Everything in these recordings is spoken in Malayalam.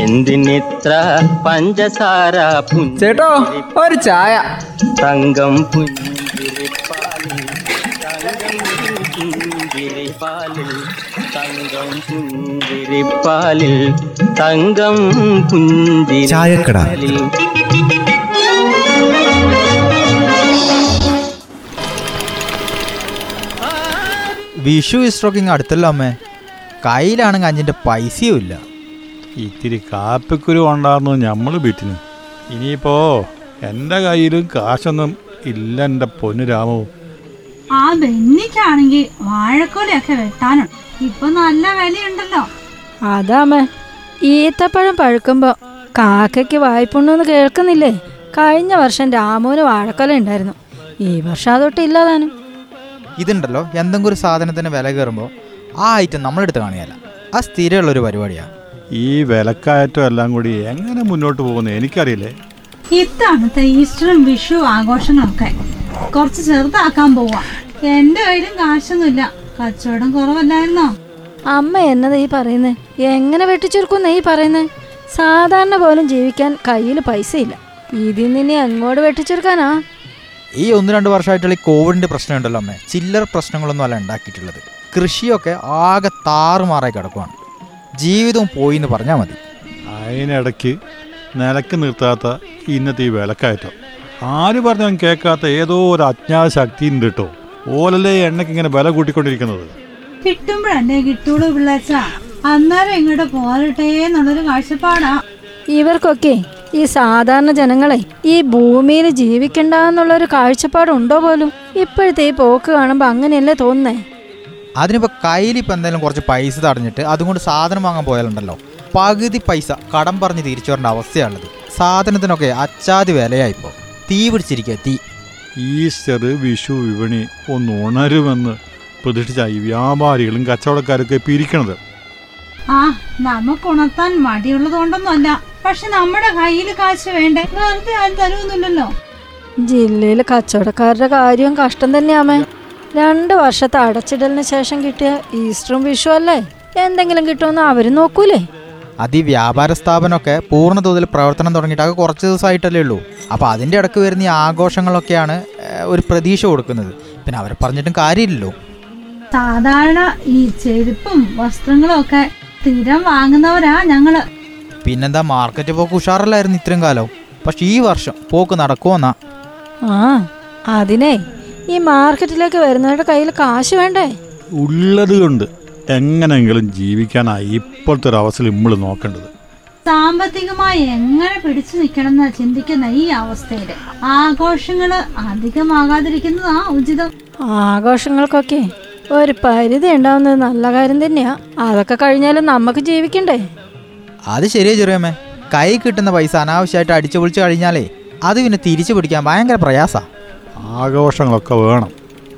എന്തിനിത്ര പഞ്ചസാര ചേട്ടോ ഒരു ചായ. തങ്കം പുഞ്ചിരിപ്പാലിൽ തങ്കം പുഞ്ചിരിപ്പാലിൽ തങ്കം പുഞ്ചിരിപ്പാലിൽ തങ്കം ചായക്കട. പുഞ്ചിരിപ്പാലിൽ വിഷു ഇസ്ട്രോക്കിങ് അടുത്തല്ലോ അമ്മേ. കയ്യിലാണെങ്കിൽ അഞ്ചിന്റെ പൈസയും ഇല്ല. ഇത്തിരി കാപ്പിക്കുരു ഉണ്ടായിരുന്നു നമ്മൾ വീട്ടിന്. ഇനിയിപ്പോ എന്റെ കയ്യിലും കാശൊന്നും ഇല്ല എന്റെ പൊന്നു രാമു. ആ ബെന്നിക്കാണെങ്കിൽ വാഴക്കൊലയൊക്കെ വെട്ടാനുണ്ട് ഇപ്പൊ നല്ല വിലയുണ്ടല്ലോ. അതാമേ ഈത്തപ്പഴം പഴുക്കുമ്പോ കാക്കയ്ക്ക് വായ്പുണ്ടെന്ന് കേൾക്കുന്നില്ലേ? കഴിഞ്ഞ വർഷം രാമുവിന് വാഴക്കൊല ഉണ്ടായിരുന്നു. ഈ വർഷം അതൊട്ട് ഇല്ലാതാനും. ഇതുണ്ടല്ലോ എന്തെങ്കിലും ഒരു സാധനത്തിന് വില കയറുമ്പോൾ ആ ഐറ്റം നമ്മളെടുത്ത് കാണിയല്ല ആ സ്ഥിരമുള്ളൊരു പരിപാടിയാണ് ഈ വിലക്കയറ്റം എല്ലാം കൂടി എങ്ങനെ മുന്നോട്ട് പോകുന്നു എനിക്കറിയില്ലേ? ഇത്തവണത്തെ ഈസ്റ്ററും വിഷു ആഘോഷങ്ങളൊക്കെ കുറച്ച് ചെറുതാക്കാൻ പോവാ. എന്റെ കയ്യിലും കാശൊന്നുമില്ല. കച്ചവടം കുറവല്ലായിരുന്നോ? അമ്മ എന്നതാ ഈ പറയുന്നത് എങ്ങനെ വെട്ടിച്ചുരുക്കുന്ന ഈ പറയുന്നത് സാധാരണ പോലും ജീവിക്കാൻ കയ്യിൽ പൈസയില്ല. ഇതിൽ നിന്ന് അങ്ങോട്ട് വെട്ടിച്ചുരുക്കാനാ? ഈ ഒന്ന് രണ്ട് വർഷമായിട്ടുള്ള ഈ കോവിഡിന്റെ പ്രശ്നമുണ്ടല്ലോ അമ്മ. ചില്ലറ പ്രശ്നങ്ങളൊന്നും അല്ല ഉണ്ടാക്കിയിട്ടുള്ളത്. കൃഷിയൊക്കെ ആകെ താറുമാറായി കിടക്കുവാണ്. ജീവിതവും പോയി എന്ന് പറഞ്ഞാൽ മതി. അതിനിടയ്ക്ക് നിലയ്ക്ക് നിർത്താത്ത ഇന്നത്തെ ഈ വിലക്കയറ്റം. ആര് പറഞ്ഞാലും കേൾക്കാത്ത ഏതോ ഒരു അജ്ഞാത ശക്തി ഉണ്ട് കേട്ടോ. ഓലല്ലേ എണ്ണയ്ക്ക് ഇങ്ങനെ വില കൂട്ടിക്കൊണ്ടിരിക്കുന്നത്? കിട്ടുമ്പോഴല്ലേ കിട്ടുള്ളൂ പിള്ളേച്ച. അന്നേരം ഇങ്ങോട്ട് പോരട്ടെ എന്നുള്ളൊരു കാഴ്ചപ്പാടാ. ഇവർക്കൊക്കെ ഈ സാധാരണ ജനങ്ങളെ ഈ ഭൂമിയിൽ ജീവിക്കണ്ട എന്നുള്ളൊരു കാഴ്ചപ്പാടുണ്ടോ പോലും? ഇപ്പോഴത്തെ ഈ പോക്ക് കാണുമ്പോൾ അങ്ങനെയല്ലേ തോന്നുന്നേ? അതിനിപ്പോൾ കയ്യിൽ ഇപ്പം എന്തെങ്കിലും കുറച്ച് പൈസ തടഞ്ഞിട്ട് അതുകൊണ്ട് സാധനം വാങ്ങാൻ പോയാലുണ്ടല്ലോ. പകുതി പൈസ കടം പറഞ്ഞ് തിരിച്ചു വരേണ്ട അവസ്ഥയാണുള്ളത്. സാധനത്തിനൊക്കെ അച്ചാതി വിലയായിപ്പോൾ തീ പിടിച്ചിരിക്കുക തീ. ഈസ്റ്റർ വിഷു വിപണി ഒന്ന് ഉണരുമെന്ന് പ്രതീക്ഷിച്ച ഈ വ്യാപാരികളും കച്ചവടക്കാരൊക്കെ പിരിക്കണത്. ആ നമുക്ക് ഉണർത്താൻ മടിയുള്ളത് കൊണ്ടൊന്നുമല്ല. പക്ഷെ നമ്മുടെ കയ്യിൽ കാശ് വേണ്ടേ? വെറുതെ ആരും തരുമൊന്നുമില്ലല്ലോ ജില്ലയിലെ കച്ചവടക്കാരുടെ കാര്യം കഷ്ടം തന്നെയാമേ രണ്ട് വർഷത്തെ അടച്ചിടലിന് ശേഷം കിട്ടിയ ഈസ്റ്ററും വിഷു അല്ലേ? എന്തെങ്കിലും കിട്ടുമെന്ന് അവർ നോക്കൂലേ? അത് ഈ വ്യാപാര സ്ഥാപനമൊക്കെ പൂർണ തോതിൽ പ്രവർത്തനം തുടങ്ങിയിട്ട് അത് കുറച്ച് ദിവസമായിട്ടല്ലേ ഉള്ളൂ. അപ്പോൾ അതിന്റെ ഇടയ്ക്ക് വരുന്ന ഈ ആഘോഷങ്ങളൊക്കെയാണ് ഒരു പ്രതീക്ഷ കൊടുക്കുന്നത്. പിന്നെ അവരെ പറഞ്ഞിട്ടും കാര്യമില്ലല്ലോ. സാധാരണ ഈ ചെരുപ്പും വസ്ത്രങ്ങളും ഒക്കെ സ്ഥിരം വാങ്ങുന്നവരാ ഞങ്ങൾ. പിന്നെന്താ മാർക്കറ്റ് പോക്ക് ഉഷാറല്ലായിരുന്നു ഇത്രയും കാലം. പക്ഷെ ഈ വർഷം പോക്ക് നടക്കുമെന്നാ. ആ അതിനെ ഈ മാർക്കറ്റിലേക്ക് വരുന്നവരുടെ കയ്യിൽ കാശ് വേണ്ടേ? ഉള്ളത് കൊണ്ട് എങ്ങനെയെങ്കിലും ജീവിക്കാനായി ഇപ്പോഴത്തെ ഒരു അവസ്ഥ നമ്മൾ നോക്കേണ്ടത്. സാമ്പത്തികമായി എങ്ങനെ പിടിച്ചു നിൽക്കണം എന്ന് ചിന്തിക്കുന്ന ഈ അവസ്ഥയിൽ ആഘോഷങ്ങൾ അധികമാകാതിരിക്കുന്നതാ ഉചിതം. ആഘോഷങ്ങൾക്കൊക്കെ ഒരു പരിധി ഉണ്ടാവുന്നത് നല്ല കാര്യം തന്നെയാ. അതൊക്കെ കഴിഞ്ഞാലും നമുക്ക് ജീവിക്കണ്ടേ? അത് ശരിയാ ചെറിയമ്മേ. കൈ കിട്ടുന്ന പൈസ അനാവശ്യമായിട്ട് അടിച്ചു പൊളിച്ചു കഴിഞ്ഞാലേ അത് പിന്നെ തിരിച്ചു പിടിക്കാൻ ഭയങ്കര പ്രയാസാ. ആഘോഷങ്ങളൊക്കെ വേണം.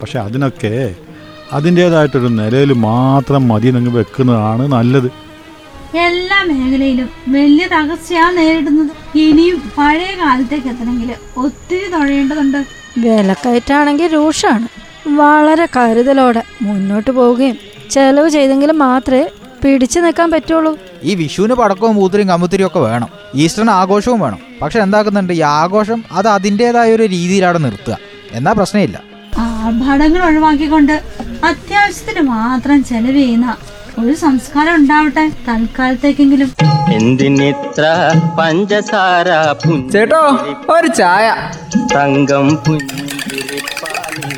പക്ഷെ അതിനൊക്കെ അതിന്റേതായിട്ടൊരു നിലയിൽ മാത്രം മതി നിങ്ങൾ വെക്കുന്നതാണ് നല്ലത്. എല്ലാ മേഖലയിലും വലിയ തകർച്ചയാണ് നേരിടുന്നത്. ഇനിയും പഴയ കാലത്തേക്ക് എത്തണമെങ്കിൽ ഒത്തിരി തുഴയേണ്ടതുണ്ട്. വിലക്കയറ്റാണെങ്കിൽ രൂക്ഷമാണ്. വളരെ കരുതലോടെ മുന്നോട്ട് പോവുകയും ചെലവ് ചെയ്തെങ്കിലും മാത്രമേ പിടിച്ചു നിൽക്കാൻ പറ്റുള്ളൂ. ഈ വിഷുവിന് പടക്കവും പൂത്തിരിയും കമ്പുത്തിരിയും ഒക്കെ വേണം. ഈസ്റ്ററിന് ആഘോഷവും വേണം. പക്ഷെ എന്താക്കുന്നുണ്ട്? ഈ ആഘോഷം അത് അതിന്റെതായ ഒരു രീതിയിലാണ് നിർത്തുക. എന്നാ പ്രശ്നമില്ല. ആർഭാടങ്ങൾ ഒഴിവാക്കിക്കൊണ്ട് അത്യാവശ്യത്തിന് മാത്രം ചെലവ് ചെയ്യുന്ന ഒരു സംസ്കാരം ഉണ്ടാവട്ടെ തൽക്കാലത്തേക്കെങ്കിലും. എന്തിനിത്ര പഞ്ചസാര ചേട്ടോ ഒരു ചായ. തങ്കം പുഞ്ചിരിപ്പാലിൽ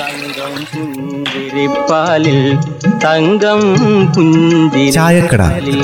തങ്കം പുഞ്ചിരിപ്പാലിൽ തങ്കം പുഞ്ചിരിപ്പാലിൽ